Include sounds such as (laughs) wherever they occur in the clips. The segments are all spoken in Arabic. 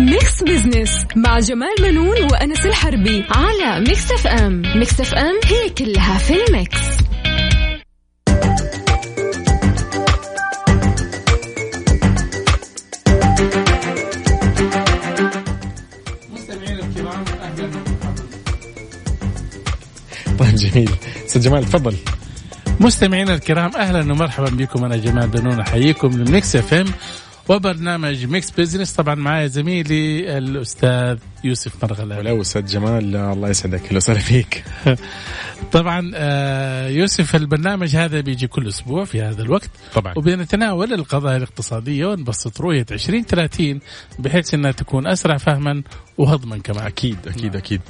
ميكس بزنس مع جمال بنون وأنس الحربي على ميكس اف ام ميكس اف ام هي كلها في ال mix. طيب جميل. أستاذ جمال تفضل. مستمعينا الكرام أهلا ومرحبا بكم أنا جمال بنون أحييكم من ميكس اف ام وبرنامج ميكس بزنس طبعا معي زميلي الأستاذ يوسف مرغلان. ولو أستاذ جمال الله يسعدك. أهلا وسهلا فيك. (laughs) طبعا آه، يوسف البرنامج هذا بيجي كل أسبوع في هذا الوقت. طبعا. وبنتناول القضايا الاقتصادية ونبسط رؤية 2030 بحيث إنها تكون أسرع فهما وهضما كمان. أكيد أكيد أكيد.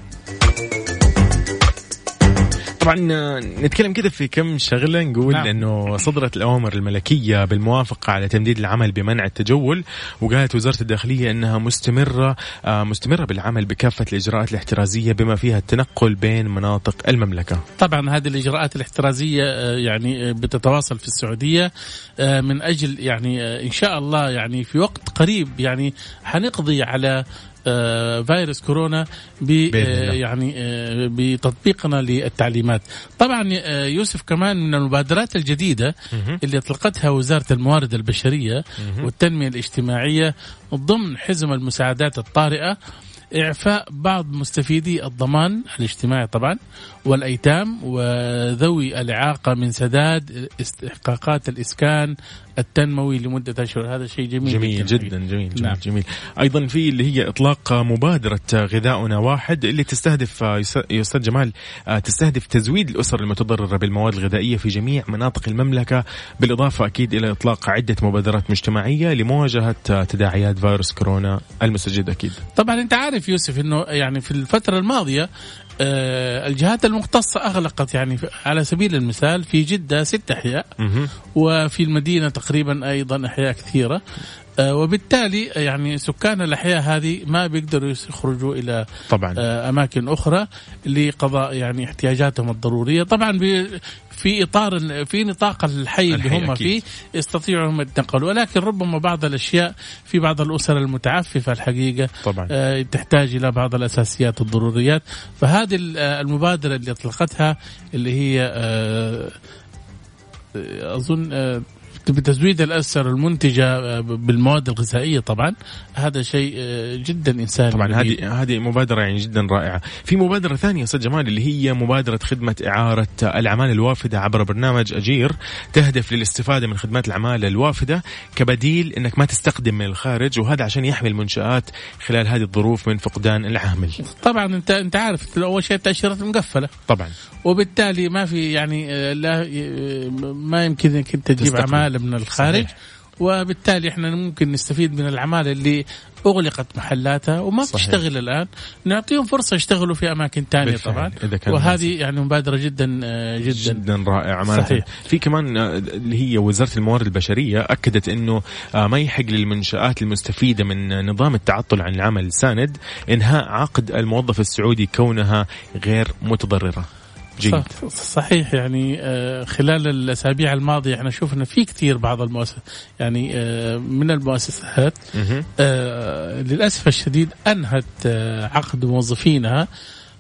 طبعا آه، نتكلم كده في كم شغلة نقول نعم. إنه صدرت الأوامر الملكية بالموافقة على تمديد العمل بمنع التجول وقالت وزارة الداخلية إنها مستمرة آه، مستمرة بالعمل بكافة الإجراءات الاحترازية بما فيها التنقل بين مناطق المملكة. طبعا هذه الإجراءات الاحترازية آه، يعني بتتواصل في السعودية من أجل يعني إن شاء الله يعني في وقت قريب يعني حنقضي على آه، فيروس كورونا ب آه، يعني آه، بتطبيقنا للتعليمات. طبعا يوسف كمان من المبادرات الجديدة اللي أطلقتها وزارة الموارد البشرية والتنمية الاجتماعية ضمن حزم المساعدات الطارئة إعفاء بعض مستفيدي الضمان الاجتماعي طبعا والأيتام وذوي الإعاقة من سداد استحقاقات الإسكان التنموي لمدة أشهر. هذا شيء جميل جميل جدا, جدا جميل, جميل, نعم. جميل. أيضا في اللي هي إطلاق مبادرة غذاؤنا واحد اللي تستهدف يا أستاذ جمال تستهدف تزويد الأسر المتضررة بالمواد الغذائية في جميع مناطق المملكة بالإضافة أكيد إلى إطلاق عدة مبادرات مجتمعية لمواجهة تداعيات فيروس كورونا المستجد أكيد. طبعا أنت عارف يوسف أنه يعني في الفترة الماضية آه، الجهات المختصة أغلقت يعني على سبيل المثال في جدة ست أحياء وفي المدينة تقريبا أيضا أحياء كثيرة. وبالتالي يعني سكان الأحياء هذه ما بيقدروا يخرجوا إلى طبعا. آه، أماكن أخرى لقضاء يعني احتياجاتهم الضرورية. طبعا في إطار في نطاق الحي, اللي هم أكيد. فيه يستطيعوا هم يتنقلوا ولكن ربما بعض الأشياء في بعض الأسر المتعففة الحقيقة طبعا. آه تحتاج إلى بعض الأساسيات الضروريات. فهذه المبادرة اللي أطلقتها اللي هي آه أظن آه بتزويد الأسر المنتجة آه، بالمواد الغذائية طبعا هذا شيء آه، جدا انساني طبعا هذه هذه مبادرة يعني جدا رائعة. في مبادرة ثانية أستاذ جمال اللي هي مبادرة خدمة إعارة الأعمال الوافدة عبر برنامج أجير تهدف للاستفادة من خدمات العماله الوافدة كبديل إنك ما تستخدم من الخارج وهذا عشان يحمي المنشآت خلال هذه الظروف من فقدان العامل. طبعا انت أنت عارف أول شيء التأشيرات مقفلة. طبعا. وبالتالي ما في يعني آه، لا ما يمكن إنك تجيب عماله من الخارج صحيح. وبالتالي إحنا ممكن نستفيد من العمالة اللي أغلقت محلاتها وما صحيح. بتشتغل الآن. نعطيهم فرصة يشتغلوا في أماكن ثانية طبعا. وهذه يعني مبادرة جدا آه، جدا. جدا رائعة. صحيح. في كمان آه، اللي هي وزارة الموارد البشرية أكدت إنه آه، ما يحق للمنشآت المستفيدة من نظام التعطل عن العمل الساند إنهاء عقد الموظف السعودي كونها غير متضررة. جيد. صحيح يعني آه، خلال الأسابيع الماضية إحنا شفنا في كثير بعض المؤسسات يعني آه، من المؤسسات آه، للأسف الشديد أنهت عقد موظفينها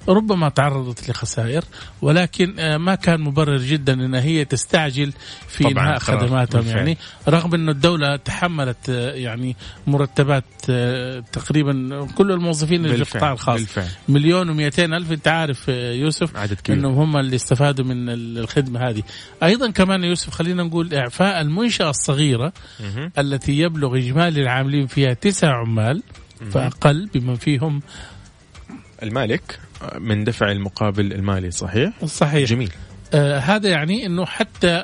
ربما تعرضت لخسائر ولكن آه، ما كان مبرر جدا إن هي تستعجل في إنهاء خدماتهم يعني. رغم انه الدولة تحملت آه، يعني مرتبات آه، تقريبا كل الموظفين اللي في القطاع الخاص. بالفعل. مليون و ألف أنت عارف يوسف عدد. إنهم هم اللي استفادوا من الخدمة هذه. أيضا كمان يوسف خلينا نقول إعفاء المنشأة الصغيرة التي يبلغ إجمالي العاملين فيها تسع عمال فأقل بمن فيهم المالك. من دفع المقابل المالي صحيح؟ صحيح. جميل. آه هذا يعني إنه حتى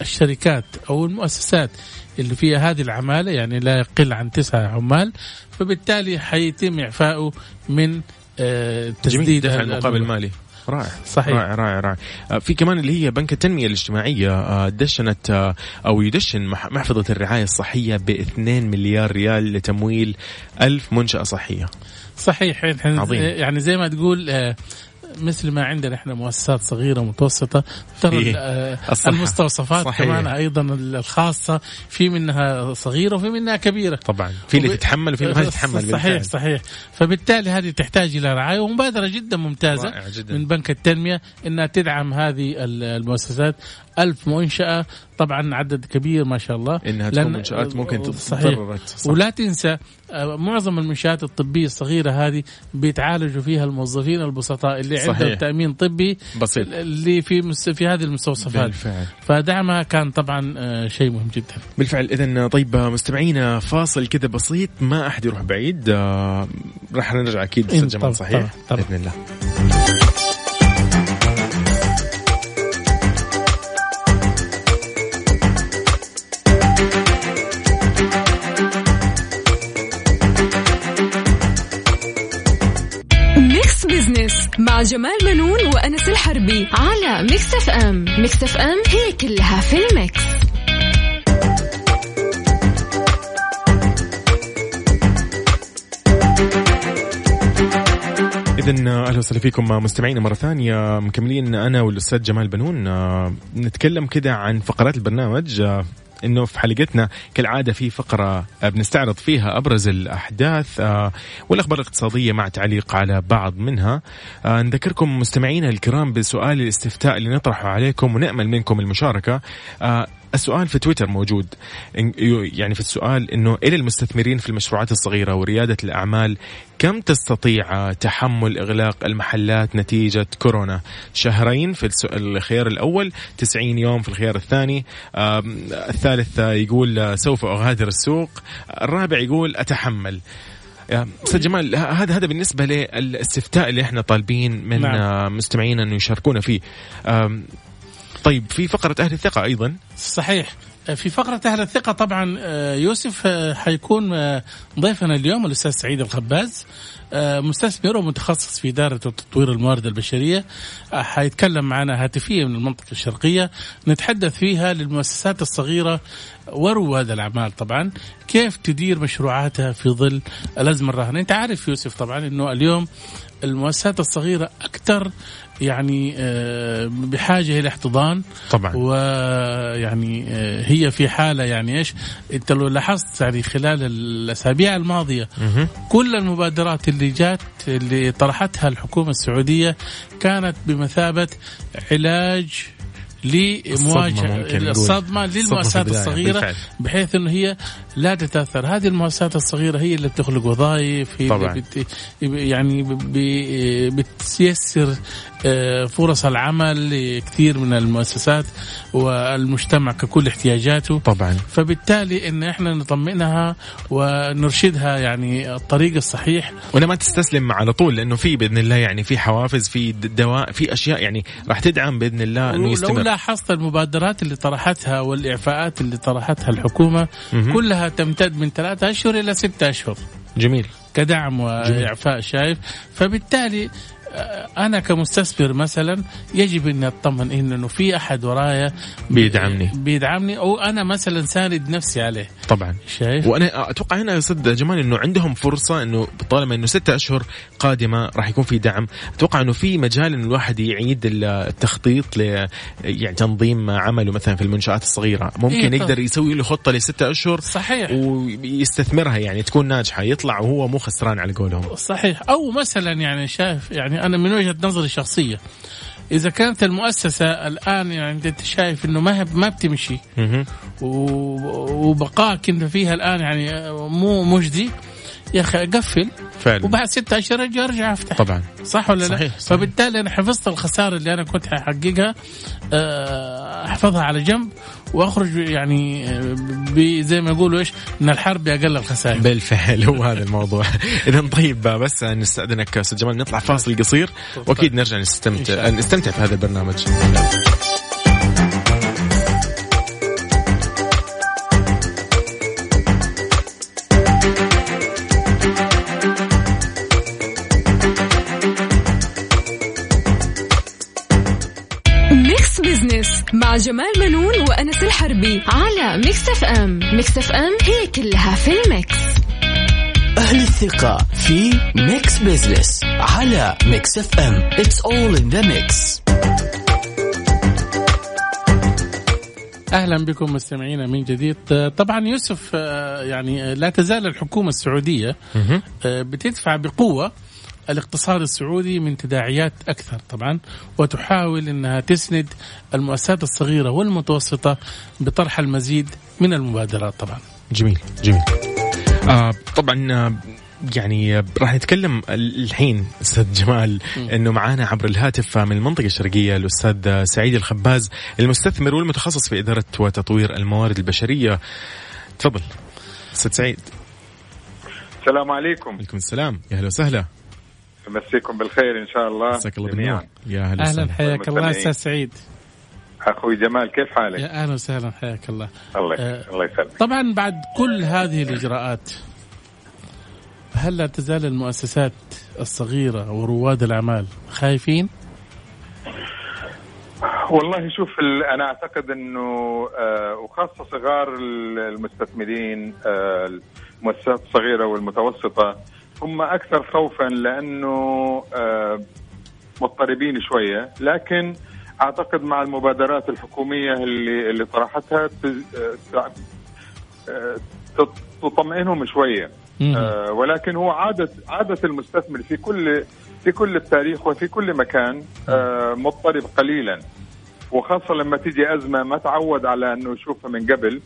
الشركات أو المؤسسات اللي فيها هذه العمالة يعني لا يقل عن تسعة عمال فبالتالي حيتم اعفائه من آه تسديد دفع المقابل المالي. رائع صحيح. رائع رائع رائع آه، في كمان اللي هي بنك التنمية الاجتماعية آه، دشنت آه، أو يدشن محفظة الرعاية الصحية ب 2 مليار ريال لتمويل ألف منشأة صحية. صحيح. عظيم. يعني زي ما تقول مثل ما عندنا إحنا مؤسسات صغيرة ومتوسطة ترى المستوصفات صحيح. كمان أيضا الخاصة في منها صغيرة وفي منها كبيرة طبعا في اللي تتحمل وفي اللي ما تتحمل صحيح بالفعل. صحيح فبالتالي هذه تحتاج إلى رعاية ومبادرة جدا ممتازة جداً. من بنك التنمية إنها تدعم هذه المؤسسات ألف منشأة طبعا عدد كبير ما شاء الله انها تكون منشآت ممكن صحيح صح. ولا تنسى آه، معظم المنشآت الطبية الصغيرة هذه بيتعالجوا فيها الموظفين البسطاء اللي صحيح. عندهم تأمين طبي بسيط اللي في في هذه المستوصفات بالفعل. فدعمها كان طبعا آه، شيء مهم جدا بالفعل اذا طيب مستمعينا فاصل كذا بسيط ما أحد يروح بعيد آه، راح نرجع أكيد أستاذ جمال صحيح طبعا. طبعا. بإذن الله مع جمال بنون وأنس الحربي على ميكس اف ام ميكس اف ام هي كلها في ال mix. اذا أهلا وسهلا فيكم مستمعينا مرة ثانية. مكملين أنا والأستاذ جمال بنون. نتكلم كذا عن فقرات البرنامج. إنه في حلقتنا كالعادة في فقرة بنستعرض فيها أبرز الأحداث آه، والأخبار الاقتصادية مع تعليق على بعض منها. آه، نذكركم مستمعينا الكرام بسؤال الاستفتاء اللي نطرحه عليكم ونأمل منكم المشاركة. آه، السؤال في تويتر موجود يعني في السؤال إنه إلى المستثمرين في المشروعات الصغيرة وريادة الأعمال كم تستطيع تحمل إغلاق المحلات نتيجة كورونا؟ شهرين في الخيار الأول، 90 يوم في الخيار الثاني، الثالث يقول سوف أغادر السوق، الرابع يقول أتحمل. أستاذ جمال هذا هذا بالنسبة للاستفتاء اللي إحنا طالبين من نعم. مستمعينا إنه يشاركونا فيه طيب في فقرة أهل الثقة أيضا. صحيح. في فقرة أهل الثقة طبعا آه، يوسف آه، حيكون آه، ضيفنا اليوم الأستاذ سعيد الخباز. مستثمر ومتخصص في إدارة وتطوير الموارد البشرية. حيتكلم معنا هاتفيا من المنطقة الشرقية. نتحدث فيها للمؤسسات الصغيرة ورواد الأعمال طبعا. كيف تدير مشروعاتها في ظل الأزمة الراهنة؟ أنت عارف يوسف طبعا أنه اليوم المؤسسات الصغيرة أكثر يعني آه، بحاجة إلى احتضان. طبعا. ويعني آه، هي في حالة يعني إيش؟ أنت لو لاحظت يعني خلال الأسابيع الماضية كل المبادرات اللي جات اللي طرحتها الحكومة السعودية كانت بمثابة علاج لمواجهة الصدمة للمؤسسات الصغيرة بالفعل. بحيث إنه هي لا تتأثر. هذه المؤسسات الصغيرة هي اللي بتخلق وظائف هي طبعا. بت يعني بتيسر آه، فرص العمل لكثير من المؤسسات والمجتمع ككل احتياجاته. طبعا. فبالتالي إن إحنا نطمئنها ونرشدها يعني الطريق الصحيح. ولا ما تستسلم على طول لأنه في بإذن الله يعني في حوافز في دواء في أشياء يعني راح تدعم بإذن الله إنه يستمر. لو لاحظت المبادرات اللي طرحتها والإعفاءات اللي طرحتها الحكومة م- كلها تمتد من ثلاثة أشهر إلى ستة أشهر. جميل. كدعم وإعفاء شايف. فبالتالي أنا كمستثمر مثلا يجب اني أطمن أنه في أحد ورايا بيدعمني. بيدعمني أو أنا مثلا ساند نفسي عليه. طبعا. شايف؟ وأنا أتوقع هنا يا أستاذ جمال إنه عندهم فرصة إنه طالما إنه ستة أشهر قادمة راح يكون في دعم. أتوقع إنه في مجال إنه الواحد يعيد التخطيط ل يعني تنظيم عمله مثلا في المنشآت الصغيرة. ممكن إيه يقدر يسوي له خطة لستة أشهر صحيح. ويستثمرها يعني تكون ناجحة يطلع وهو مو خسران على قولهم. صحيح. أو مثلا يعني شايف يعني أنا من وجهة نظري الشخصيه إذا كانت المؤسسة الآن يعني أنت شايف إنه ما ما بتمشي وبقائك أنت فيها الآن يعني مو مجدي يا أخي أقفل. فعلا. وبعد ستة اشهر أجي ارجع أفتح. طبعا. صح ولا صحيح لا؟ صحيح. فبالتالي أنا حفظت الخسارة اللي أنا كنت ححققها آه، أحفظها على جنب وأخرج يعني زي ما يقولوا إيش من الحرب باقل الخسائر. بالفعل هو هذا الموضوع. (laughs) اذا طيب بس نستأذنك أستاذ جمال نطلع فاصل قصير وأكيد نرجع نستمتع نستمتع في هذا البرنامج. جمال بنون وأنس الحربي على ميكس اف ام ميكس اف ام هي كلها في ال mix. أهل الثقة في ميكس بزنس على ميكس اف ام It's all in the mix. أهلا بكم مستمعينا من جديد. طبعا يوسف آه، يعني لا تزال الحكومة السعودية آه، بتدفع بقوة الاقتصاد السعودي من تداعيات أكثر طبعا وتحاول إنها تسند المؤسسات الصغيرة والمتوسطة بطرح المزيد من المبادرات طبعا. جميل جميل. آه طبعا آه يعني راح نتكلم الحين أستاذ جمال إنه معانا عبر الهاتف من المنطقة الشرقية الأستاذ سعيد الخباز المستثمر والمتخصص في إدارة وتطوير الموارد البشرية. تفضل أستاذ سعيد. السلام عليكم. عليكم السلام. يا أهلا وسهلا. مسيكم بالخير إن شاء الله مساك الله بالنور. يا أهلا أهلا حياك الله. أستاذ سعيد. أخوي جمال كيف حالك؟ يا أهلا وسهلا حياك الله. الله آه الله يسلمك. طبعا بعد كل هذه الإجراءات هل لا تزال المؤسسات الصغيرة ورواد الأعمال خايفين؟ والله شوف أنا أعتقد إنه آه، وخاصة صغار المستثمرين آه، المؤسسات الصغيرة والمتوسطة هم أكثر خوفا لأنه آه، مضطربين شوية. لكن أعتقد مع المبادرات الحكومية اللي اللي طرحتها تطمئنهم شوية. آه ولكن هو عادة عادة المستثمر في كل في كل التاريخ وفي كل مكان آه مضطرب قليلا. وخاصة لما تيجي أزمة ما تعود على أنه يشوفها من قبل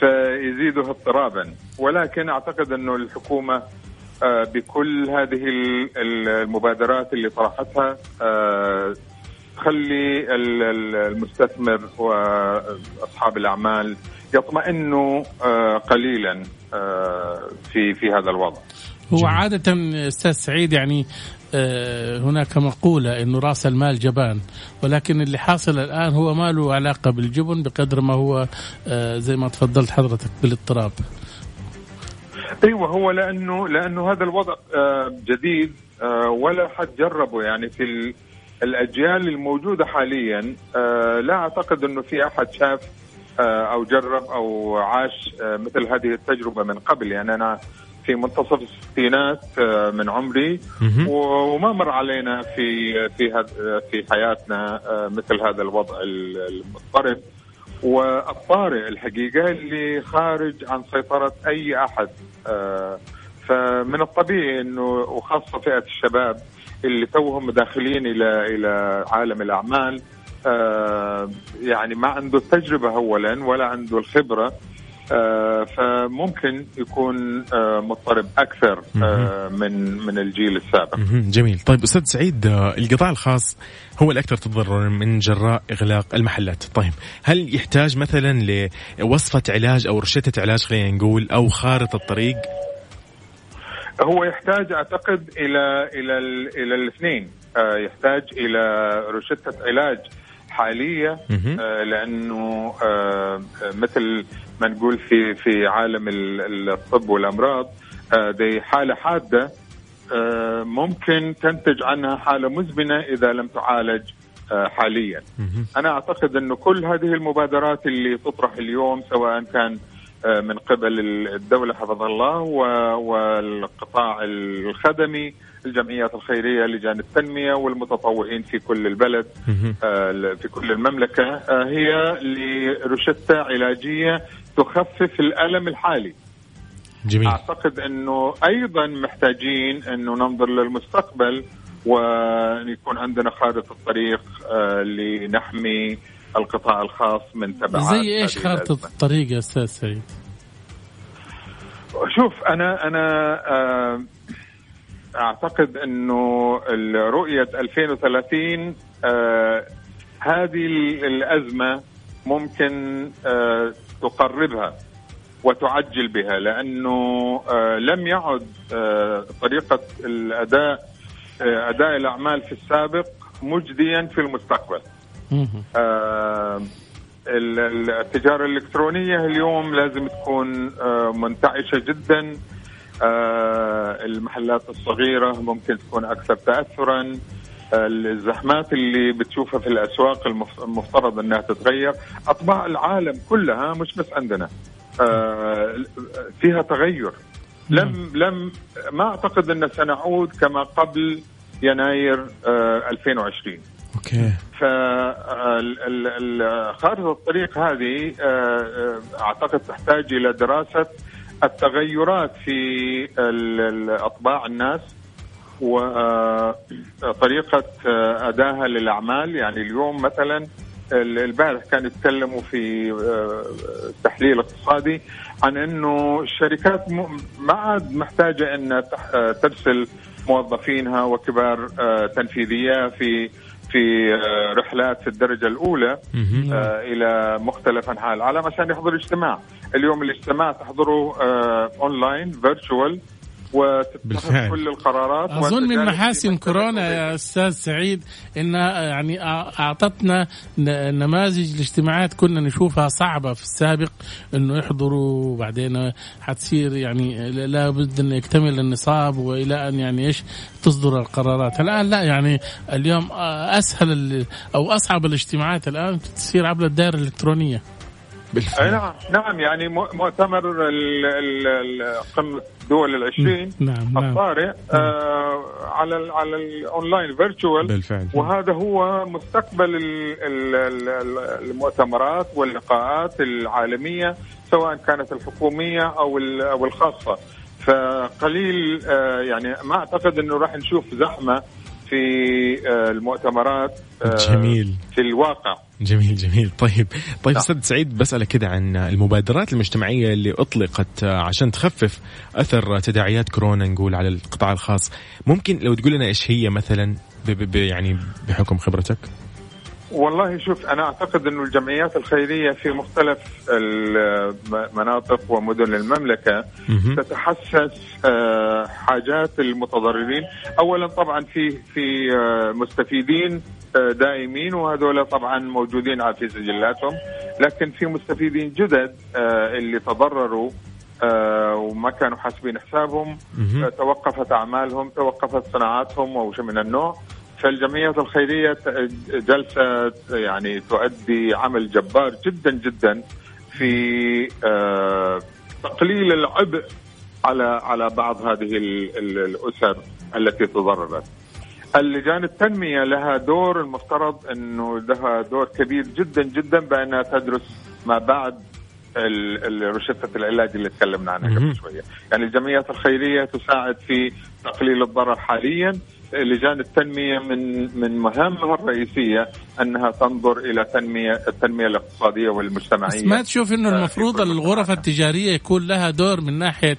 فيزيده اضطرابا. ولكن أعتقد أنه الحكومة آه بكل هذه المبادرات اللي طرحتها آه تخلي المستثمر وأصحاب الأعمال يطمئنوا آه، قليلا آه، في في هذا الوضع. هو عادة أستاذ سعيد يعني آه، هناك مقولة إنه رأس المال جبان ولكن اللي حاصل الآن هو ما له علاقة بالجبن بقدر ما هو زي ما تفضلت حضرتك بالاضطراب. أيوه هو لأنه لأنه هذا الوضع جديد ولا حد جربه. يعني في الأجيال الموجودة حاليا لا أعتقد إنه في أحد شاف آه، أو جرب أو عاش آه، مثل هذه التجربة من قبل. يعني أنا في منتصف الستينات آه، من عمري وما مر علينا في في في حياتنا مثل هذا الوضع المضطرب. والطارئ الحقيقة اللي خارج عن سيطرة أي أحد. فمن الطبيعي إنه وخاصة فئة الشباب اللي توهم داخلين إلى إلى عالم الأعمال آه، يعني ما عنده التجربه اولا ولا عنده الخبرة آه، فممكن يكون آه، مضطرب أكثر من من الجيل السابق. جميل، طيب أستاذ سعيد القطاع الخاص هو الأكثر تضررا من جراء إغلاق المحلات، طيب هل يحتاج مثلا لوصفة علاج أو رشده علاج خلينا نقول أو خارطة طريق؟ هو يحتاج أعتقد إلى إلى إلى الاثنين، يحتاج إلى رشده علاج حالية آه لأنه آه مثل ما نقول في في عالم الطب والأمراض آه دي حالة حادة آه ممكن تنتج عنها حالة مزمنة إذا لم تعالج آه حاليا. أنا أعتقد إنه كل هذه المبادرات اللي تطرح اليوم سواء كان آه، من قبل الدولة حفظها الله والقطاع الخدمي الجمعيات الخيرية لجان التنمية والمتطوعين في كل البلد آه، في كل المملكة آه، هي لروشتة علاجية تخفف الألم الحالي جميل. أعتقد إنه أيضا محتاجين إنه ننظر للمستقبل ويكون عندنا خارطة الطريق آه، لنحمي القطاع الخاص من تبعات زي إيش خارطة الطريق يا أستاذ سعيد؟ شوف أنا أنا أعتقد إنه رؤيه 2030 آه هذه الأزمة ممكن آه تقربها وتعجل بها لأنه آه لم يعد آه طريقة الأداء أداء الأعمال في السابق مجديا في المستقبل. التجارة الإلكترونية اليوم لازم تكون منتعشة جدا. المحلات الصغيرة ممكن تكون أكثر تأثرا. الزحمات اللي بتشوفها في الأسواق المفترض أنها تتغير. أطباع العالم كلها مش بس عندنا آه، فيها تغير. لم لم ما أعتقد إن سنعود كما قبل يناير آه 2020 أوكي. فخارطة الطريق هذه آه، آه، أعتقد تحتاج إلى دراسة التغيرات في أطباع الناس. وطريقة آه، أداها للأعمال. يعني اليوم مثلا البارح كانوا يتكلموا في تحليل اقتصادي عن إنه الشركات ما عاد محتاجة إن ترسل موظفينها وكبار تنفيذية في في آه، رحلات في الدرجة الأولى آه إلى مختلف أنحاء العالم عشان يحضر اجتماع. اليوم الاجتماع تحضره آه online virtual وتتخذ كل القرارات أظن من محاسن كورونا يا أستاذ سعيد انها يعني أعطتنا نماذج الاجتماعات كنا نشوفها صعبة في السابق إنه يحضروا وبعدين حتصير يعني لابد إن يكتمل النصاب وإلى أن يعني إيش تصدر القرارات. الآن لا يعني اليوم أسهل أو أصعب الاجتماعات الآن تصير عبر الدائرة الإلكترونية. بالفعل. نعم نعم يعني مؤتمر قمه دول العشرين نعم نعم. الطارئ نعم. آه على على ال online virtual بالفعل. وهذا هو مستقبل المؤتمرات واللقاءات العالمية سواء كانت الحكومية أو أو الخاصة. فقليل آه يعني ما أعتقد إنه راح نشوف زحمة في آه، المؤتمرات آه، جميل. في الواقع. جميل جميل. طيب طيب أستاذ سعيد بسألك كده عن المبادرات المجتمعية اللي أطلقت آه، عشان تخفف أثر تداعيات كورونا نقول على القطاع الخاص. ممكن لو تقول لنا إيش هي مثلا يعني بحكم خبرتك؟ والله شوف أنا أعتقد إنه الجمعيات الخيرية في مختلف المناطق ومدن المملكة تتحسس آه، حاجات المتضررين. اولا طبعا في في آه، مستفيدين دائمين وهذول طبعا موجودين في سجلاتهم. لكن في مستفيدين جدد اللي تضرروا وما كانوا حاسبين حسابهم توقفت أعمالهم توقفت صناعاتهم أو شيء من النوع. فالجمعيات الخيرية جلسة يعني تؤدي عمل جبار جدا جدا في آه، تقليل العبء على على بعض هذه الأسر التي تضررت. اللجان التنمية لها دور المفترض إنه لها دور كبير جدا جدا بأنها تدرس ما بعد رشدة العلاج اللي تكلمنا عنها قبل شوية، يعني الجمعيات الخيرية تساعد في تقليل الضرر حاليا. لجان التنمية من من مهامها الرئيسية أنها تنظر إلى تنميه التنمية الاقتصادية والمجتمعية. بس ما تشوف إنه المفروض الغرف التجارية يكون لها دور من ناحية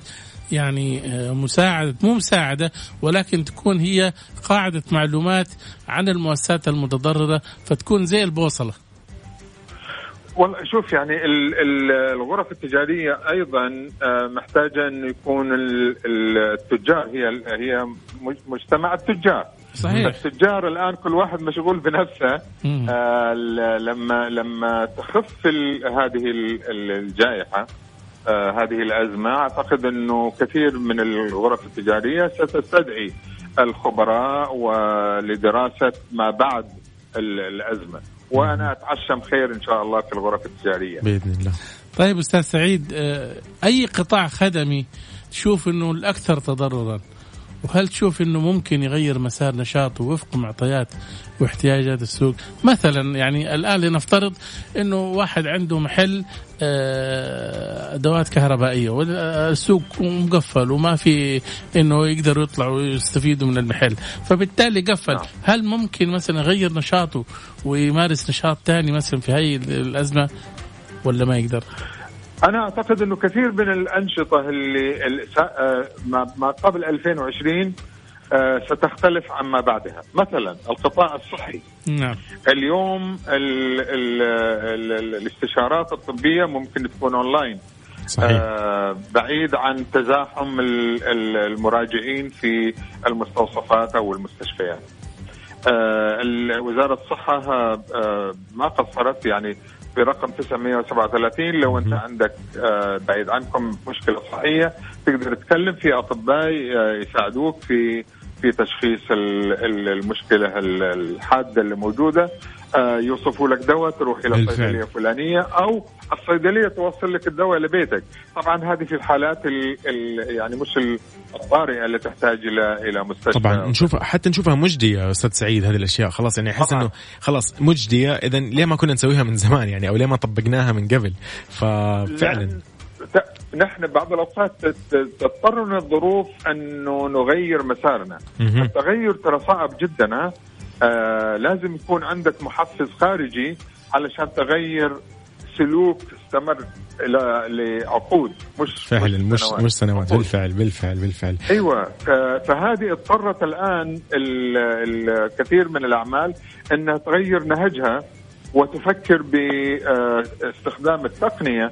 يعني آه، مساعدة مو مساعدة ولكن تكون هي قاعدة معلومات عن المؤسسات المتضررة فتكون زي البوصلة. والله شوف يعني الغرف التجارية أيضا آه، محتاجة أن يكون التجار هي هي مجتمع التجار. صحيح. التجار الآن كل واحد مشغول بنفسه. آه لما لما تخف هذه الجائحة هذه الأزمة. أعتقد أنه كثير من الغرف التجارية ستستدعي الخبراء ولدراسة ما بعد الأزمة. وأنا أتعشم خير إن شاء الله في الغرف التجارية. بإذن الله. طيب أستاذ سعيد آه، أي قطاع خدمي تشوف إنه الأكثر تضررا؟ وهل تشوف إنه ممكن يغير مسار نشاطه وفق معطيات واحتياجات السوق مثلا يعني الآن لنفترض إنه واحد عنده محل آه، أدوات كهربائية والسوق مقفل وما في إنه يقدروا يطلعوا ويستفيدوا من المحل فبالتالي قفل نعم. هل ممكن مثلا يغير نشاطه ويمارس نشاط ثاني مثلا في هاي الأزمة ولا ما يقدر؟ أنا أعتقد إنه كثير من الأنشطة اللي آه، ما قبل 2020 آه، ستختلف عما بعدها. مثلا القطاع الصحي. نعم. اليوم ال ال ال الاستشارات الطبية ممكن تكون أونلاين. صحيح. آه بعيد عن تزاحم المراجعين في المستوصفات أو المستشفيات. آه وزارة الصحة آه ما قصرت. يعني برقم 937 لو أنت عندك آه، بعيد عنكم مشكلة صحية تقدر تتكلم في أطباء آه، يساعدوك في في تشخيص المشكلة الحادة اللي موجودة. يوصفوا لك دواء تروح إلى بالفعل. صيدليه فلانيه أو الصيدلية توصل لك الدواء لبيتك. طبعا هذه في الحالات ال ال يعني مش الطارئة اللي تحتاج إلى إلى مستشفى. طبعا. نشوف حتى نشوفها مجدية أستاذ سعيد هذه الأشياء. خلاص يعني أحس. إنه خلاص مجدية. اذا ليه ما كنا نسويها من زمان؟ يعني أو ليه ما طبقناها من قبل؟ ففعلا. نحن بعض الأوقات تضطرنا الظروف أنه نغير مسارنا. التغير ترى صعب جدا ها. آه لازم يكون عندك محفز خارجي علشان تغير سلوك استمر إلى لعقود مش فعلا مش سنوات. مش سنوات عقود. بالفعل بالفعل بالفعل أيوه فهذه اضطرت الآن ال- الكثير من الأعمال إنها تغير نهجها وتفكر بإستخدام التقنية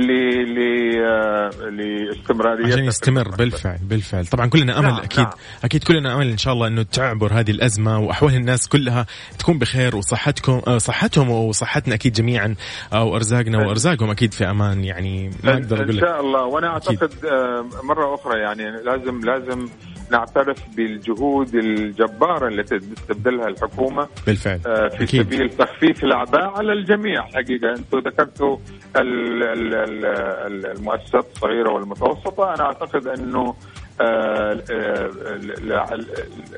آه، لاستمراريتها عشان يستمر. بالفعل بالفعل طبعا كلنا أمل نعم، أكيد نعم. أكيد كلنا أمل إن شاء الله إنه تعبر هذه الأزمة وأحوال الناس كلها تكون بخير وصحتكم آه، صحتهم وصحتنا أكيد جميعا آه، وأرزاقنا وأرزاقهم أكيد في أمان يعني ما أقدر إن أقول لك شاء الله وأنا أكيد. أعتقد آه، مرة أخرى يعني لازم لازم نعترف بالجهود الجبارة التي تبذلها الحكومة بالفعل. آه، في أكيد. سبيل تخفيف الاعباء على الجميع. حقيقة أنتم ذكرتوا ال- ال- ال- ال- المؤسسات الصغيرة والمتوسطة. أنا أعتقد أنه آه، آه، ال- ال-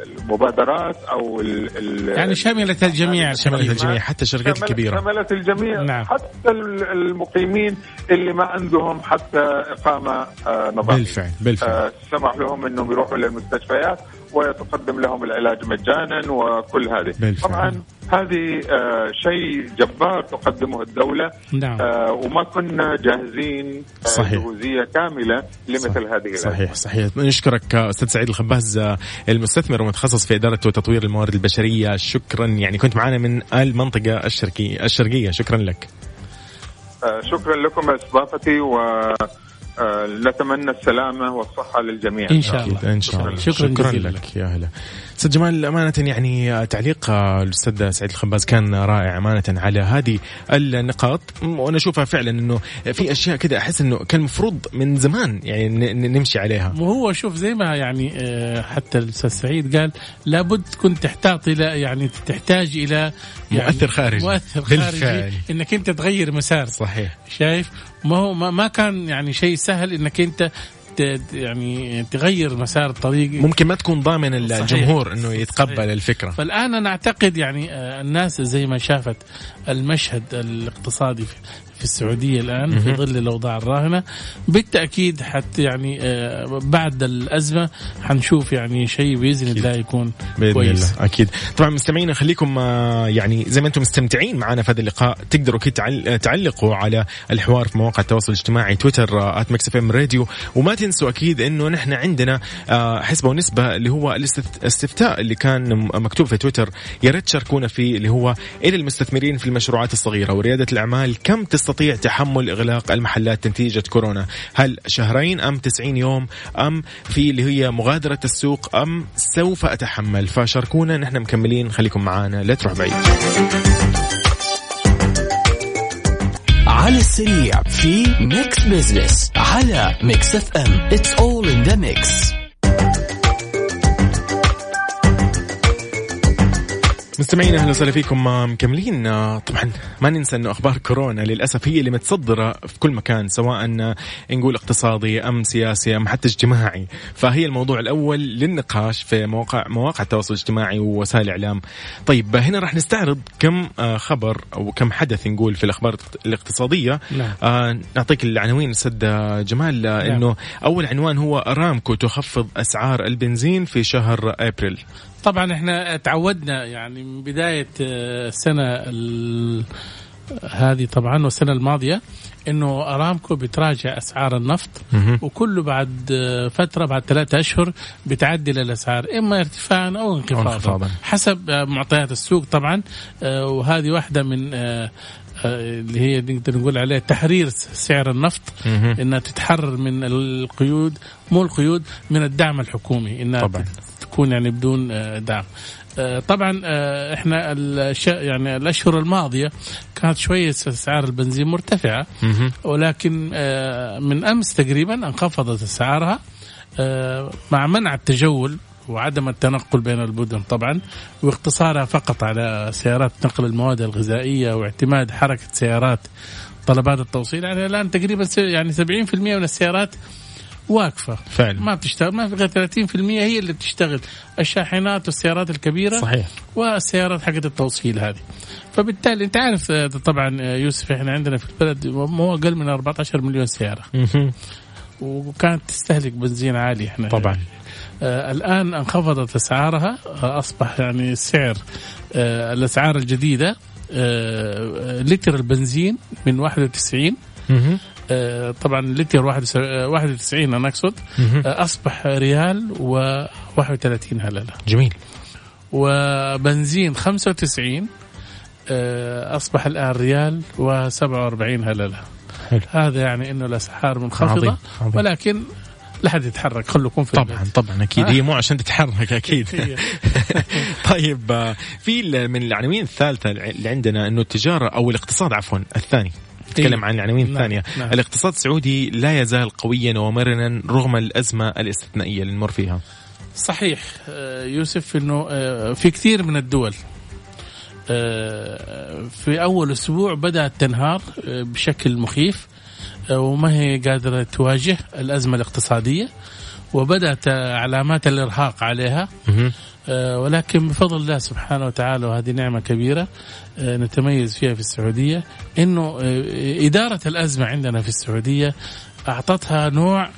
المبادرات أو ال- ال- يعني شملت الجميع شملت تقريباً. الجميع حتى الشركات شملت- الكبيرة. شملت الجميع. نعم. حتى ال- المقيمين اللي ما عندهم حتى إقامة آه، نظاميه بالفعل بالفعل. آه، سمح لهم إنهم يروحوا للمستشفيات. ويتقدم لهم العلاج مجانا وكل هذه. بالفعل. طبعا هذه آه، شيء جبار تقدمه الدولة. نعم. آه، وما كنا جاهزين آه، صحيح. جهوزية كاملة لمثل هذه الأزمة. صحيح صحيح. نشكرك أستاذ سعيد الخباز المستثمر ومتخصص في إدارة وتطوير الموارد البشرية. شكرا. يعني كنت معنا من المنطقة الشرقية الشرقية. شكرا لك. آه، شكرا لكم استضافتي و نتمنى السلامة والصحة للجميع. إن شاء الله. إن شاء الله. شكراً شكرا جزيلاً. لك يا هلا أستاذ جمال أمانة يعني آه، تعليق آه، الأستاذ سعيد الخباز كان رائع أمانة على هذه النقاط. وأنا أشوفها فعلا إنه في أشياء كذا أحس إنه كان المفروض من زمان يعني نمشي عليها. وهو شوف زي ما يعني آه، حتى الأستاذ سعيد قال لابد تكون تحتاط إلى يعني تحتاج إلى يعني مؤثر خارجي. مؤثر بالفعل. خارجي إنك أنت تغير مسار. صحيح. شايف؟ ما هو ما, كان يعني شيء سهل إنك أنت يعني تغير مسار الطريق ممكن ما تكون ضامن صحيح. الجمهور إنه يتقبل صحيح. الفكرة فالآن أنا أعتقد يعني آه، الناس زي ما شافت المشهد الاقتصادي في السعودية الآن في ظل الأوضاع الراهنة. بالتأكيد حتى يعني آه، بعد الأزمة حنشوف يعني شيء بإذن الله يكون بإذن كويس. الله أكيد. طبعا مستمعينا خليكم آه، يعني زي ما أنتم مستمتعين معنا في هذا اللقاء تقدروا كده تعل- تعلقوا على الحوار في مواقع التواصل الاجتماعي تويتر at ميكس اف ام راديو. وما تنسوا أكيد إنه نحن عندنا آه، حسبة ونسبة اللي هو الاستف- الاستفتاء اللي كان مكتوب في تويتر. يا ريت تشاركونا فيه اللي هو إلى المستثمرين في المشروعات الصغيرة. وريادة الأعمال كم تستطيع تحمل إغلاق المحلات نتيجة كورونا؟ هل شهرين أم 90 يوم؟ أم في اللي هي مغادرة السوق؟ أم سوف أتحمل؟ فشاركونا نحن مكملين. خليكم معانا لا تروح بعيد. على السريع في ميكس بزنس على ميكس اف ام it's all in the mix مستمعينا أهلا وسهلا فيكم. مكملين. آه، طبعا ما ننسى إنه أخبار كورونا للأسف هي اللي متصدرة في كل مكان سواء آه، نقول اقتصادي أم سياسي أم حتى اجتماعي. فهي الموضوع الأول للنقاش في مواقع مواقع التواصل الاجتماعي ووسائل الإعلام. طيب هنا راح نستعرض كم آه، خبر أو كم حدث نقول في الأخبار الاقتصادية. نعم. نعطيك العناوين أستاذ جمال نعم. إنه أول عنوان هو ارامكو تخفض أسعار البنزين في شهر أبريل. طبعا إحنا تعودنا يعني من بداية آه، السنة ال- هذه طبعا والسنة الماضية إنه أرامكو بتراجع أسعار النفط. وكله بعد آه، فترة بعد ثلاثة أشهر بتعدل الاسعار إما ارتفاعا أو انخفاضا. حسب آه، معطيات السوق طبعا وهذه واحدة من اللي هي نقدر نقول عليها تحرير سعر النفط. إنها تتحرر من القيود مو القيود من الدعم الحكومي إنها طبعاً. تكون يعني بدون آه، دعم. آه، طبعا آه، إحنا يعني الأشهر الماضية كانت شوية اسعار البنزين مرتفعة. ولكن من أمس تقريبا انخفضت اسعارها مع منع التجول وعدم التنقل بين المدن طبعا واقتصارها فقط على سيارات نقل المواد الغذائية واعتماد حركة سيارات طلبات التوصيل. يعني الآن تقريبا يعني 70% من السيارات واقفة. فعلا. ما بتشتغل ما في غير 30% هي اللي بتشتغل الشاحنات والسيارات الكبيرة صحيح. والسيارات حقت التوصيل هذه. فبالتالي انت عارف آه، طبعا آه، يوسف إحنا عندنا في البلد مو أقل من 14 مليون سيارة. وكانت تستهلك بنزين عالي إحنا. طبعا. آه الآن انخفضت أسعارها آه أصبح يعني السعر آه الأسعار الجديدة آه لتر البنزين من 91 مهم. آه طبعا لتر 91 أنا اقصد. آه أصبح ريال و31 هلله جميل وبنزين 95 آه، أصبح الآن ريال و47 هلله حلو. هذا يعني إنه الاسعار منخفضة عظيم. عظيم. ولكن لا حد يتحرك خلوكم في طبعا البيت. طبعا أكيد آه. هي مو عشان تتحرك أكيد. (laughs) (laughs) طيب آه، في من العناوين الثالثة اللي عندنا إنه التجارة أو الاقتصاد عفوا الثاني نتكلم إيه. عن العناوين نعم، الثانية نعم. الاقتصاد السعودي لا يزال قويا ومرنا رغم الأزمة الاستثنائية. اللي نمر فيها. صحيح آه، يوسف إنه آه، في كثير من الدول آه، في أول أسبوع بدأت تنهار بشكل مخيف وما هي قادرة تواجه الأزمة الاقتصادية وبدأت علامات الإرهاق عليها. ولكن بفضل الله سبحانه وتعالى وهذه نعمة كبيرة آه، نتميز فيها في السعودية إنه آه، إدارة الأزمة عندنا في السعودية أعطتها نوع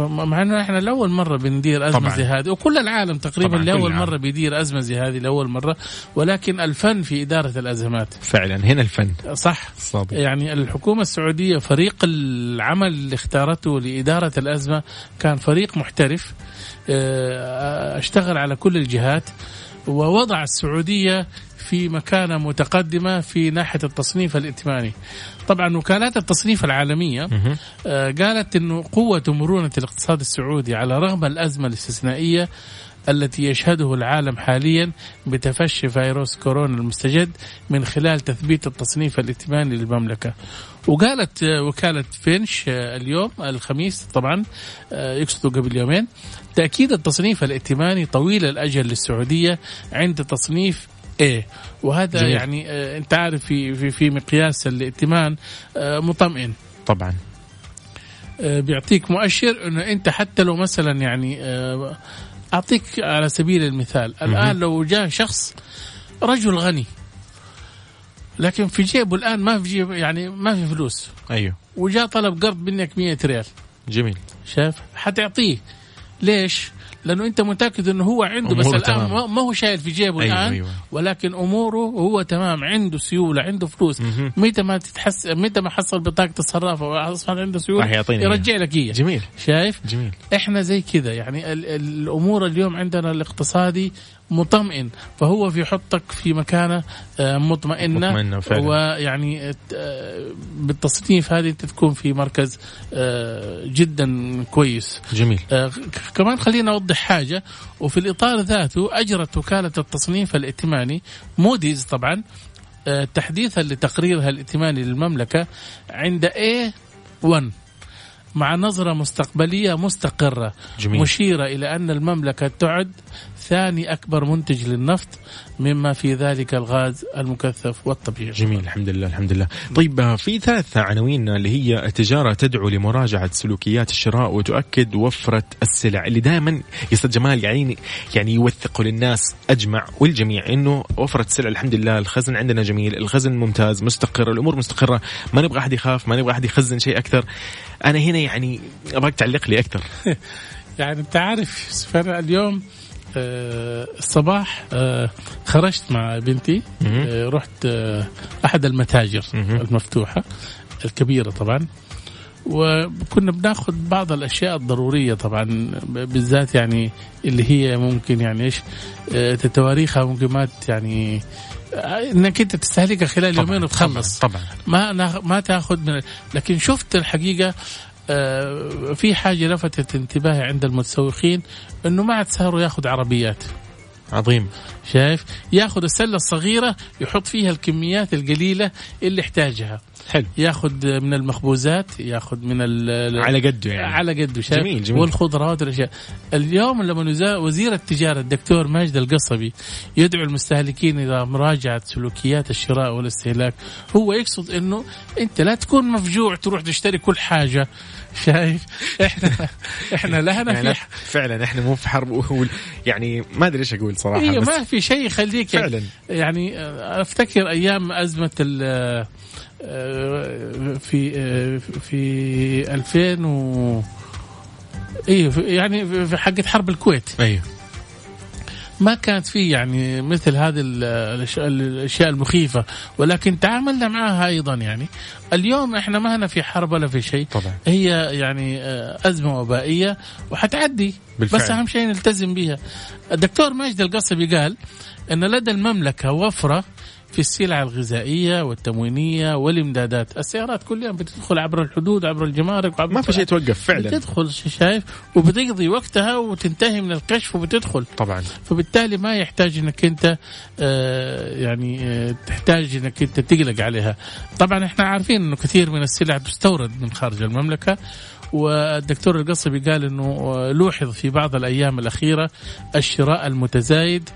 مع إنه إحنا لأول مرة بندير أزمة طبعاً. زي هذه وكل العالم تقريبا طبعاً، لأول. مرة بيدير أزمة زي هذه لأول مرة ولكن الفن في إدارة الأزمات فعلا هنا الفن صح صادق يعني الحكومة السعودية فريق العمل اللي اختارته لإدارة الأزمة كان فريق محترف آه، أشتغل على كل الجهات ووضع السعودية في مكانة متقدمة في ناحية التصنيف الائتماني طبعا وكالات التصنيف العالمية. آه، قالت إنه قوة ومرونه الاقتصاد السعودي على رغم الأزمة الاستثنائية التي يشهده العالم حاليا بتفشي فيروس كورونا المستجد من خلال تثبيت التصنيف الائتماني للمملكة. وقالت آه، وكالة فينش آه، اليوم الخميس طبعا يقصدوا قبل يومين تأكيد التصنيف الائتماني طويل الأجل للسعودية عند تصنيف A وهذا جميل. يعني آه، أنت عارف في في في مقياس الائتمان آه، مطمئن. طبعا. آه، بيعطيك مؤشر إنه أنت حتى لو مثلا يعني آه، أعطيك على سبيل المثال الآن لو جاء شخص رجل غني لكن في جيبه الآن ما في جيبه يعني ما في فلوس. أيوه. وجاء طلب قرض منك 100 ريال. جميل. شايف؟ حتعطيه. ليش؟ لأنه أنت متأكد إنه هو عنده بس الآن تمام. ما- هو شايل في جيبه أيوة، الآن أيوة. ولكن أموره هو تمام عنده سيولة عنده فلوس. متى ما تتحس متى ما حصل بطاقة الصرافه واصبح عنده سيولة راح يعطيني يرجع لك اياه جميل شايف؟ جميل إحنا زي كذا يعني ال- ال- الأمور اليوم عندنا الاقتصادي مطمئن فهو في يحطك في مكانة آه، مطمئنة. مطمئنة فعلا. ويعني آه، بالتصنيف هذه انت تكون في مركز آه، جدا كويس. جميل. كمان خلينا أوضح حاجة وفي الإطار ذاته أجرت وكالة التصنيف الائتماني موديز طبعا تحديثا لتقريرها الائتماني للمملكة عند A1 مع نظرة مستقبلية مستقرة جميل. مشيرة إلى أن المملكة تعد ثاني أكبر منتج للنفط مما في ذلك الغاز المكثف والطبيعي. جميل الحمد لله الحمد لله. طيب آه، في ثلاث عناوين اللي هي التجارة تدعو لمراجعة سلوكيات الشراء وتؤكد وفرة السلع اللي دائما يا جمال يعني يعني يوثقوا للناس أجمع والجميع إنه وفرة السلع الحمد لله الخزن عندنا جميل الخزن ممتاز مستقر الأمور مستقرة ما نبغى أحد يخاف ما نبغى أحد يخزن شيء أكثر. أنا هنا يعني أبغاك تعلق لي أكثر (laughs) يعني أنت عارف أنا اليوم آه، الصباح آه، خرجت مع بنتي. آه، رحت آه، أحد المتاجر. المفتوحة الكبيرة طبعا وكنا بناخذ بعض الأشياء الضرورية طبعا بالذات يعني اللي هي ممكن يعني إيش آه، تتواريخها ممكن ما ت- يعني إنك أنت تستهلكها خلال طبعاً، يومين وتخلص. طبعا ما ما تاخذ من لكن شفت الحقيقة آه، في حاجة لفتت انتباهي عند المتسوقين إنه ما عاد صاروا ياخذ عربيات. عظيم. شايف؟ ياخذ السلة الصغيرة يحط فيها الكميات القليلة اللي يحتاجها. حلو. ياخذ من المخبوزات ياخذ من ال على قده يعني. على قده شايف؟ جميل جميل. والخضروات والأشياء. اليوم لما وزير التجارة الدكتور ماجد القصبي يدعو المستهلكين إلى مراجعة سلوكيات الشراء والاستهلاك. هو يقصد إنه أنت لا تكون مفجوع تروح تشتري كل حاجة. (laughs) شايف؟ إحنا إحنا لهنا يعني في فعلا إحنا مو في حرب. يعني ما أدري إيش أقول صراحة بس ما في شيء يخليك فعلا. يعني أفتكر أيام أزمة ال في في 2000 و أيوه يعني في حقت حرب الكويت. أيوه. ما كانت في يعني مثل هذه الأشياء المخيفة ولكن تعاملنا معها أيضا يعني. اليوم إحنا ما هنا في حرب ولا في شيء. طبعا. هي يعني أزمة وبائية وحتعدي. بالفعل. بس أهم شيء نلتزم بها الدكتور ماجد القصبي قال إن لدى المملكة وفرة في السلع الغذائية والتموينية والإمدادات، السيارات كل يوم بتدخل عبر الحدود عبر الجمارك وعبر ما في شيء توقف فعلا. بتدخل شايف وبتقضي وقتها وتنتهي من الكشف وبتدخل. طبعا. فبالتالي ما يحتاج إنك أنت آه يعني آه تحتاج إنك أنت تقلق عليها، طبعا إحنا عارفين إنه كثير من السلع تستورد من خارج المملكة والدكتور القصبي قال إنه لوحظ في بعض الأيام الأخيرة الشراء المتزايد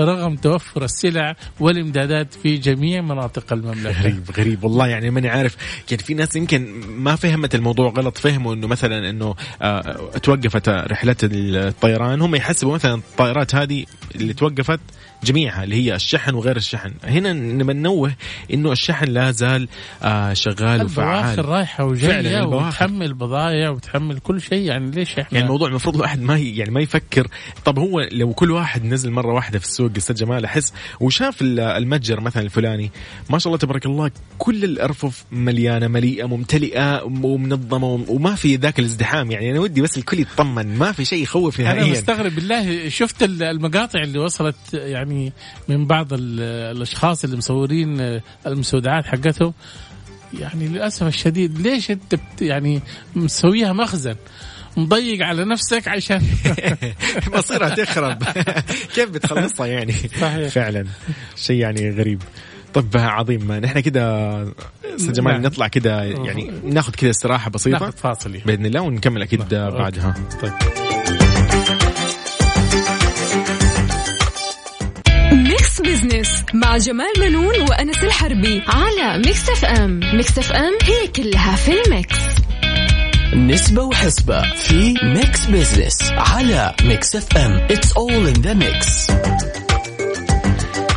رغم توفر السلع والإمدادات في جميع مناطق المملكة. غريب غريب والله يعني ماني عارف. يعني في ناس يمكن ما فهمت الموضوع غلط فهموا إنه مثلا إنه آه توقفت رحلات الطيران هم يحسبوا مثلا الطائرات هذه اللي توقفت جميعها اللي هي الشحن وغير الشحن. هنا نبى ننوه إنه الشحن لا زال آه شغال وفعال. البواخر رايحة وجاية وتحمل بضائع وتحمل كل شيء يعني ليش إحنا؟ يعني الموضوع المفروض الواحد ما يعني ما يفكر. طب هو لو كل واحد نزل مرة واحدة في السوق أستاذ جمال أحس وشاف المتجر مثلا الفلاني ما شاء الله تبارك الله كل الأرفف مليانة مليئة ممتلئة ومنظمة وما في ذاك الازدحام. يعني أنا ودي بس الكل يطمن ما في شيء يخوف نهائيا أنا مستغرب بالله شفت المقاطع اللي وصلت يعني يعني من بعض الأشخاص اللي مصورين المستودعات حقتهم. يعني للأسف الشديد ليش أنت يعني مسويها مخزن؟ مضيق على نفسك عشان (laughs) مصيرها تخرب. (laughs) كيف بتخلصها يعني؟ صحيح. فعلا. شيء يعني غريب. طب عظيم نحن كده أستاذ جمال نعم. نطلع كده يعني ناخذ كده استراحة بسيطة. ناخذ فاصل. بإذن الله ونكمل أكيد بعدها. طيب. بزنس مع جمال بنون وأنس الحربي على ميكس اف ام ميكس اف ام هي كلها في ال mix. نسبة وحسبة في ميكس بزنس على ميكس اف ام it's all in the mix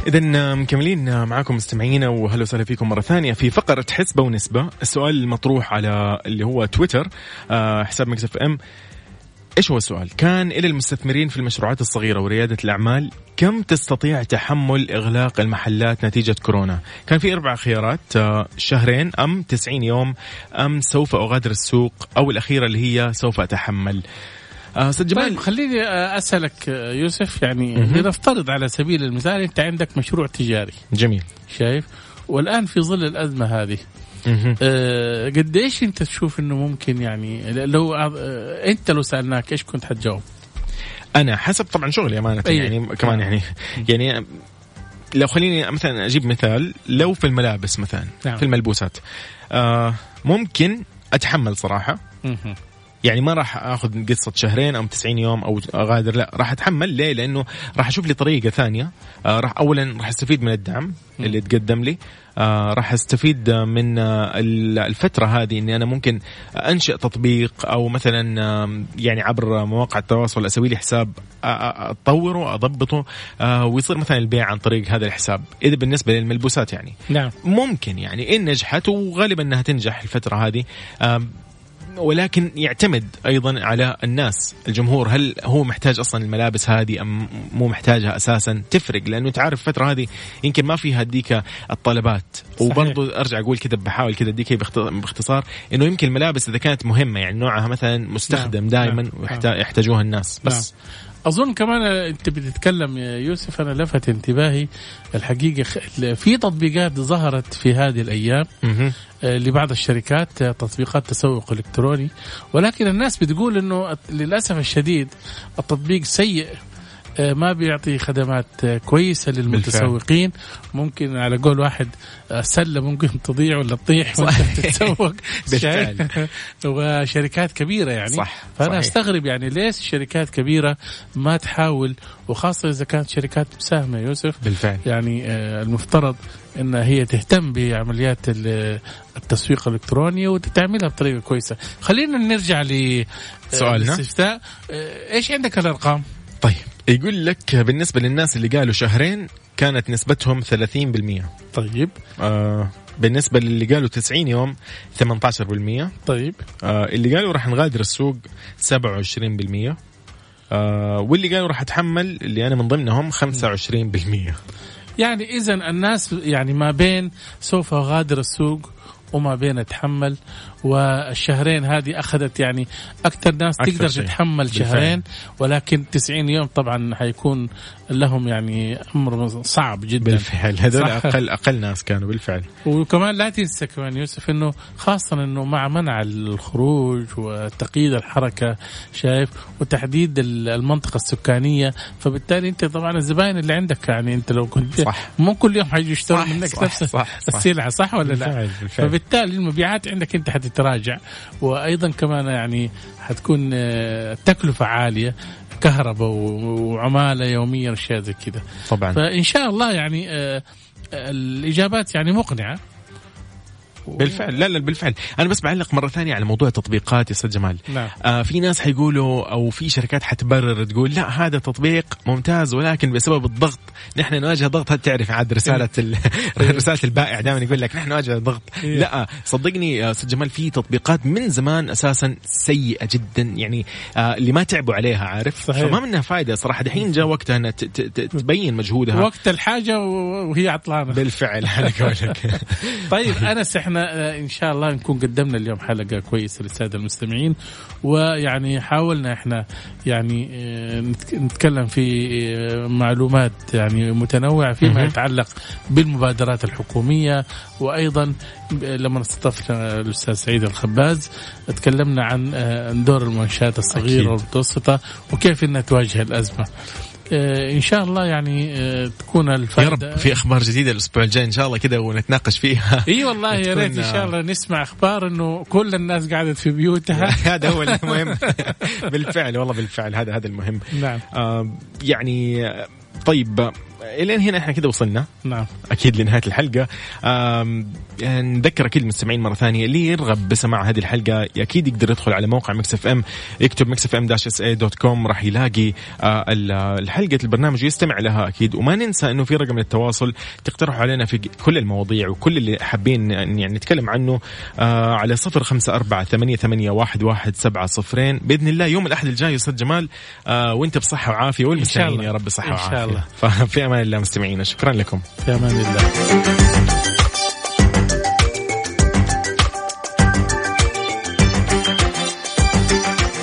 إذا مكملين معاكم مستمعينا وهلا وسهلا فيكم مرة ثانية في فقرة حسبة ونسبة، السؤال المطروح على اللي هو تويتر حساب مكس اف ام إيش هو السؤال؟ كان إلى المستثمرين في المشروعات الصغيرة وريادة الأعمال كم تستطيع تحمل إغلاق المحلات نتيجة كورونا؟ كان في أربع خيارات شهرين أم 90 يوم أم سوف أغادر السوق أو الأخيرة اللي هي سوف أتحمل. أستاذ جمال طيب خليني أسألك يوسف يعني لنفترض على سبيل المثال أنت عندك مشروع تجاري جميل شايف؟ والآن في ظل الأزمة هذه آه قديش انت تشوف انه ممكن يعني لو آه انت لو سألناك إيش كنت حتجاوب؟ أنا حسب طبعا شغلي أمانة أيه. يعني كمان. يعني يعني لو خليني مثلا أجيب مثال لو في الملابس مثلا نعم. في الملبوسات آه ممكن أتحمل صراحة يعني ما راح آخذ قصة شهرين أو 90 يوم أو اغادر لا راح أتحمل. ليه؟ لأنه راح أشوف لي طريقة ثانية. آه راح اولا راح أستفيد من الدعم اللي تقدم لي. آه راح أستفيد من آه الفترة هذه إني أنا ممكن أنشئ تطبيق أو مثلا آه يعني عبر مواقع التواصل أسوي لي حساب أطوره أضبطه آه ويصير مثلا البيع عن طريق هذا الحساب. إذا بالنسبة للملبوسات يعني. نعم. ممكن يعني إن نجحت وغالبا إنها تنجح الفترة هذه. ولكن يعتمد أيضا على الناس الجمهور. هل هو محتاج أصلا الملابس هذه أم مو محتاجها أساسا؟ تفرق لأنه تعرف الفترة هذه يمكن ما فيها اديك الطلبات. وبرضه أرجع أقول كذا بحاول كذا أديك باختصار إنه يمكن الملابس إذا كانت مهمة يعني نوعها مثلا مستخدم دائما ويحتاجوها الناس. بس نعم. أظن كمان أنت بتتكلم يا يوسف أنا لفت انتباهي الحقيقة في تطبيقات ظهرت في هذه الأيام لبعض الشركات تطبيقات تسوق إلكتروني ولكن الناس بتقول إنه للأسف الشديد التطبيق سيء. آه، ما بيعطي خدمات آه، كويسة للمتسوقين ممكن على قول واحد آه، سلة ممكن تضيع ولا تطيح وأنت تتسوق (laughs) بالفعل. (laughs) وشركات كبيرة يعني صح، فأنا صحيح. أستغرب يعني ليش شركات كبيرة ما تحاول وخاصة إذا كانت شركات مساهمة يوسف بالفعل يعني آه، المفترض إن هي تهتم بعمليات ال- التسويق الإلكتروني وتعملها بطريقة كويسة. خلينا نرجع ل سؤالنا. الاستفتاء آه، إيش عندك الأرقام؟ طيب يقول لك بالنسبة للناس اللي قالوا شهرين كانت نسبتهم 30% طيب. آه بالنسبة للي قالوا 90 يوم 18% طيب. آه اللي قالوا راح نغادر السوق 27% آه واللي قالوا راح أتحمل اللي أنا من ضمنهم 25% يعني اذا الناس يعني ما بين سوف أغادر السوق وما بين أتحمل والشهرين هذه أخذت يعني أكثر ناس أكثر تقدر شيء. تتحمل بالفعل. شهرين ولكن 90 يوم طبعا حيكون لهم يعني أمر صعب جدا بالفعل هذول. أقل أقل ناس كانوا بالفعل وكمان لا تنسى كمان يوسف إنه خاصه إنه مع منع الخروج وتقييد الحركة شايف وتحديد ال- المنطقة السكانية فبالتالي أنت طبعا الزباين اللي عندك يعني أنت لو كنت صح. مو كل يوم حيجوا يشتروا منك صح، نفس صح،. السلعة صح ولا لا؟ بالفعل، بالفعل. فبالتالي المبيعات عندك أنت حتتراجع وأيضا كمان يعني حتكون آه، التكلفه عالية كهرباء وعمالة يوميه واشياء زي كذا. طبعا. فإن شاء الله يعني آه، الإجابات يعني مقنعة. بالفعل. لا لا بالفعل. أنا بس بعلق مرة ثانية على موضوع التطبيقات يا أستاذ جمال. نعم. آه في ناس حيقولوا أو في شركات حتبرر تقول لا هذا تطبيق ممتاز ولكن بسبب الضغط نحن نواجه ضغط. تعرف عاد رسالة ال... (laughs) (laughs) رسالة البائع دائما يقول لك نحن نواجه ضغط. إيه. لا صدقني أستاذ جمال في تطبيقات من زمان أساسا سيئة جدا يعني آه اللي ما تعبوا عليها عارف؟ صحيح. فما منها فائده صراحة. دحين جاء وقتها انها ت- ت- ت- تبين مجهودها. وقت الحاجة وهي عطلانة. بالفعل على قولك. (laughs) طيب انس إحنا آه، إن شاء الله نكون قدمنا اليوم حلقة كويسة للسادة المستمعين ويعني حاولنا إحنا يعني آه، نتك- نتكلم في آه، معلومات يعني متنوعة فيما. يتعلق بالمبادرات الحكومية وأيضا لما استضفنا الأستاذ سعيد الخباز تكلمنا عن دور المنشآت الصغيرة. والمتوسطة وكيف إنها تواجه الأزمة. آه، إن شاء الله يعني آه، تكون يا الفائده رب في أخبار جديدة الأسبوع الجاي إن شاء الله كذا ونتناقش فيها. إي والله يا ريت إن شاء الله نسمع أخبار إنه كل الناس قعدت في بيوتها. (laughs) هذا هو المهم. بالفعل والله بالفعل هذا هذا المهم. نعم. آه يعني آه، طيب آه، الين هنا إحنا كده وصلنا. نعم. أكيد لنهاية الحلقة. آم، نذكر أكيد المستمعين مرة ثانية اللي يرغب بسماع هذه الحلقة أكيد يقدر يدخل على موقع مكس إف إم يكتب مكس إف إم dash SA dot com راح يلاقي آه، ال- الحلقة البرنامج ويستمع لها أكيد. وما ننسى إنه في رقم للتواصل تقترحوا علينا في كل المواضيع وكل اللي حابين يعني نتكلم عنه آه، على صفر خمسة أربعة ثمانية, ثمانية واحد, واحد سبعة صفرين. بإذن الله يوم الأحد الجاي أستاذ جمال آه، وأنت بصحة وعافية والمستمعين. يا رب بصحة إن شاء وعافية. الله. (laughs) ففي أمان الله مستمعينا شكرا لكم. في أمان الله